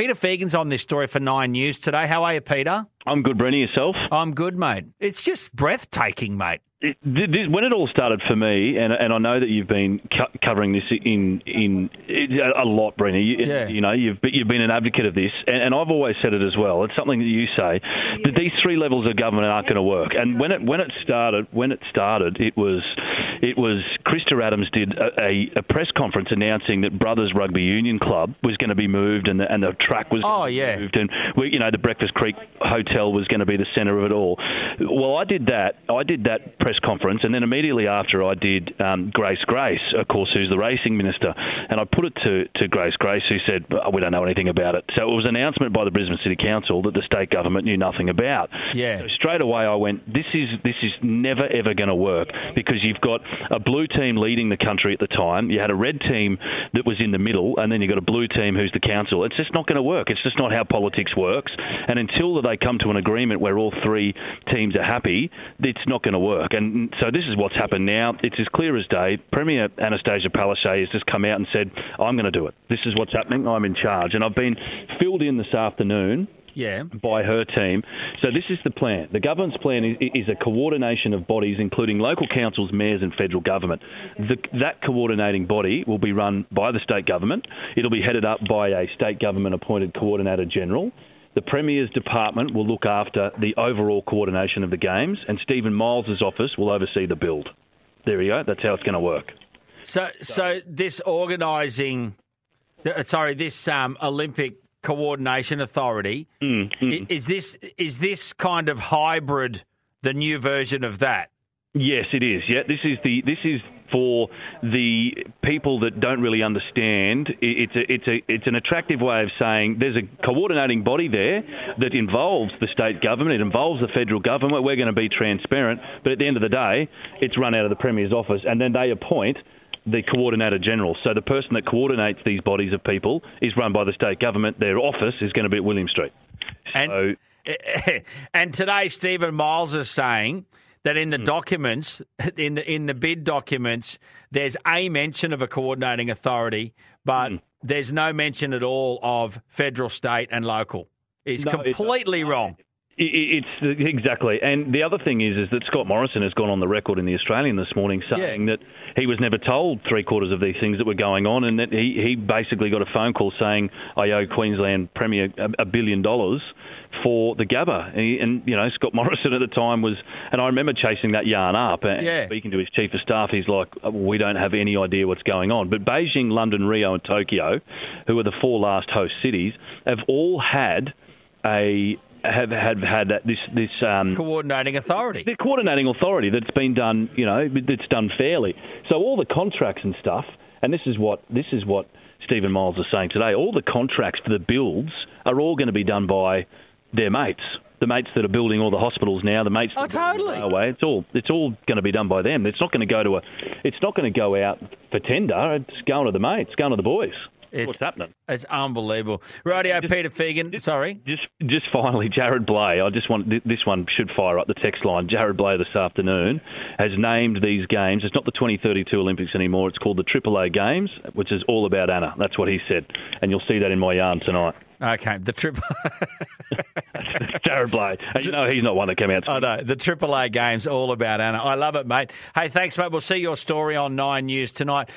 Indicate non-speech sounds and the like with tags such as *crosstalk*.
Peter Fegan's on this story for Nine News today. How are you, Peter? I'm good, Brenny. Yourself? I'm good, mate. It's just breathtaking, mate. It, this, when it all started for me, and, and I know that you've been co- covering this in in a lot, Brenny. You, Yeah. you know, you've you've been an advocate of this, and, and I've always said it as well. It's something that you say that these three levels of government aren't going to work. And when it when it started, when it started, it was it was Krista Adams did a, a, a press conference announcing that Brothers Rugby Union Club was going to be moved, and the, and the track was Oh, yeah. moved, and we, you know the Breakfast Creek Hotel was going to be the centre of it all. Well, I did that. I did that press conference, and then immediately after, I did um, Grace Grace, of course, who's the racing minister, and I put it to, to Grace Grace, who said "Oh, we don't know anything about it. So it was an announcement by the Brisbane City Council that the state government knew nothing about. Yeah. So straight away, I went, this is this is never ever going to work because you've got a blue team leading the country at the time. You had a red team that was in the middle, and then you've got a blue team who's the council. It's just not going to work. It's just not how politics works. And until they come to an agreement where all three teams are happy, it's not going to work. And so this is what's happened now. It's as clear as day. Premier Annastacia Palaszczuk has just come out and said, I'm going to do it. This is what's happening. I'm in charge. And I've been filled in this afternoon Yeah. by her team. So this is the plan. The government's plan is, is a coordination of bodies, including local councils, mayors, and federal government. The, that coordinating body will be run by the state government. It'll be headed up by a state government-appointed coordinator general. The Premier's department will look after the overall coordination of the games, and Steven Miles' office will oversee the build. There you go. That's how it's going to work. So, so this organising, sorry, this um, Olympic coordination authority Mm, mm. is this is this kind of hybrid, the new version of that? Yes, it is. Yeah, this is the this is for the people that don't really understand. It's a, it's a it's an attractive way of saying there's a coordinating body there that involves the state government. It involves the federal government. We're going to be transparent, but at the end of the day, it's run out of the premier's office, and then they appoint the coordinator general. So the person that coordinates these bodies of people is run by the state government. Their office is going to be at William Street. And So *laughs* and today Steven Miles is saying that in the Hmm. documents, *laughs* in the in the bid documents, there's a mention of a coordinating authority, but Hmm. there's no mention at all of federal, state, and local. It's No, it's- completely wrong. It's exactly, and the other thing is, is that Scott Morrison has gone on the record in the Australian this morning saying that he was never told three quarters of these things that were going on, and that he, he basically got a phone call saying, "I owe Queensland Premier a, a billion dollars for the Gabba," and, he, and you know Scott *laughs* Morrison at the time was, and I remember chasing that yarn up and Yeah. speaking to his chief of staff. He's like, uh, "We don't have any idea what's going on," but Beijing, London, Rio, and Tokyo, who are the four last host cities, have all had a have have had that, this this um, Coordinating authority. the coordinating authority that's been done, you know, that's done fairly. So all the contracts and stuff, and this is what this is what Steven Miles is saying today. All the contracts for the builds are all going to be done by their mates, the mates that are building all the hospitals now, the mates. Oh, that are the totally. railway. It's all it's all going to be done by them. It's not going to go to a. It's not going to go out for tender. It's going to the mates, going to the boys. It's- What's happening? It's unbelievable. Radio Peter Fegan. Sorry. Just, just finally, Jarrod Bleijie. I just want this one should fire up the text line. Jarrod Bleijie this afternoon has named these games. It's not the 2032 Olympics anymore. It's called the AAA Games, which is all about Anna. That's what he said, and you'll see that in my yarn tonight. Okay, the triple. *laughs* *laughs* Jarrod Bleijie, you know he's not one that came out. I know the AAA games all about Anna. I love it, mate. Hey, thanks, mate. We'll see your story on Nine News tonight.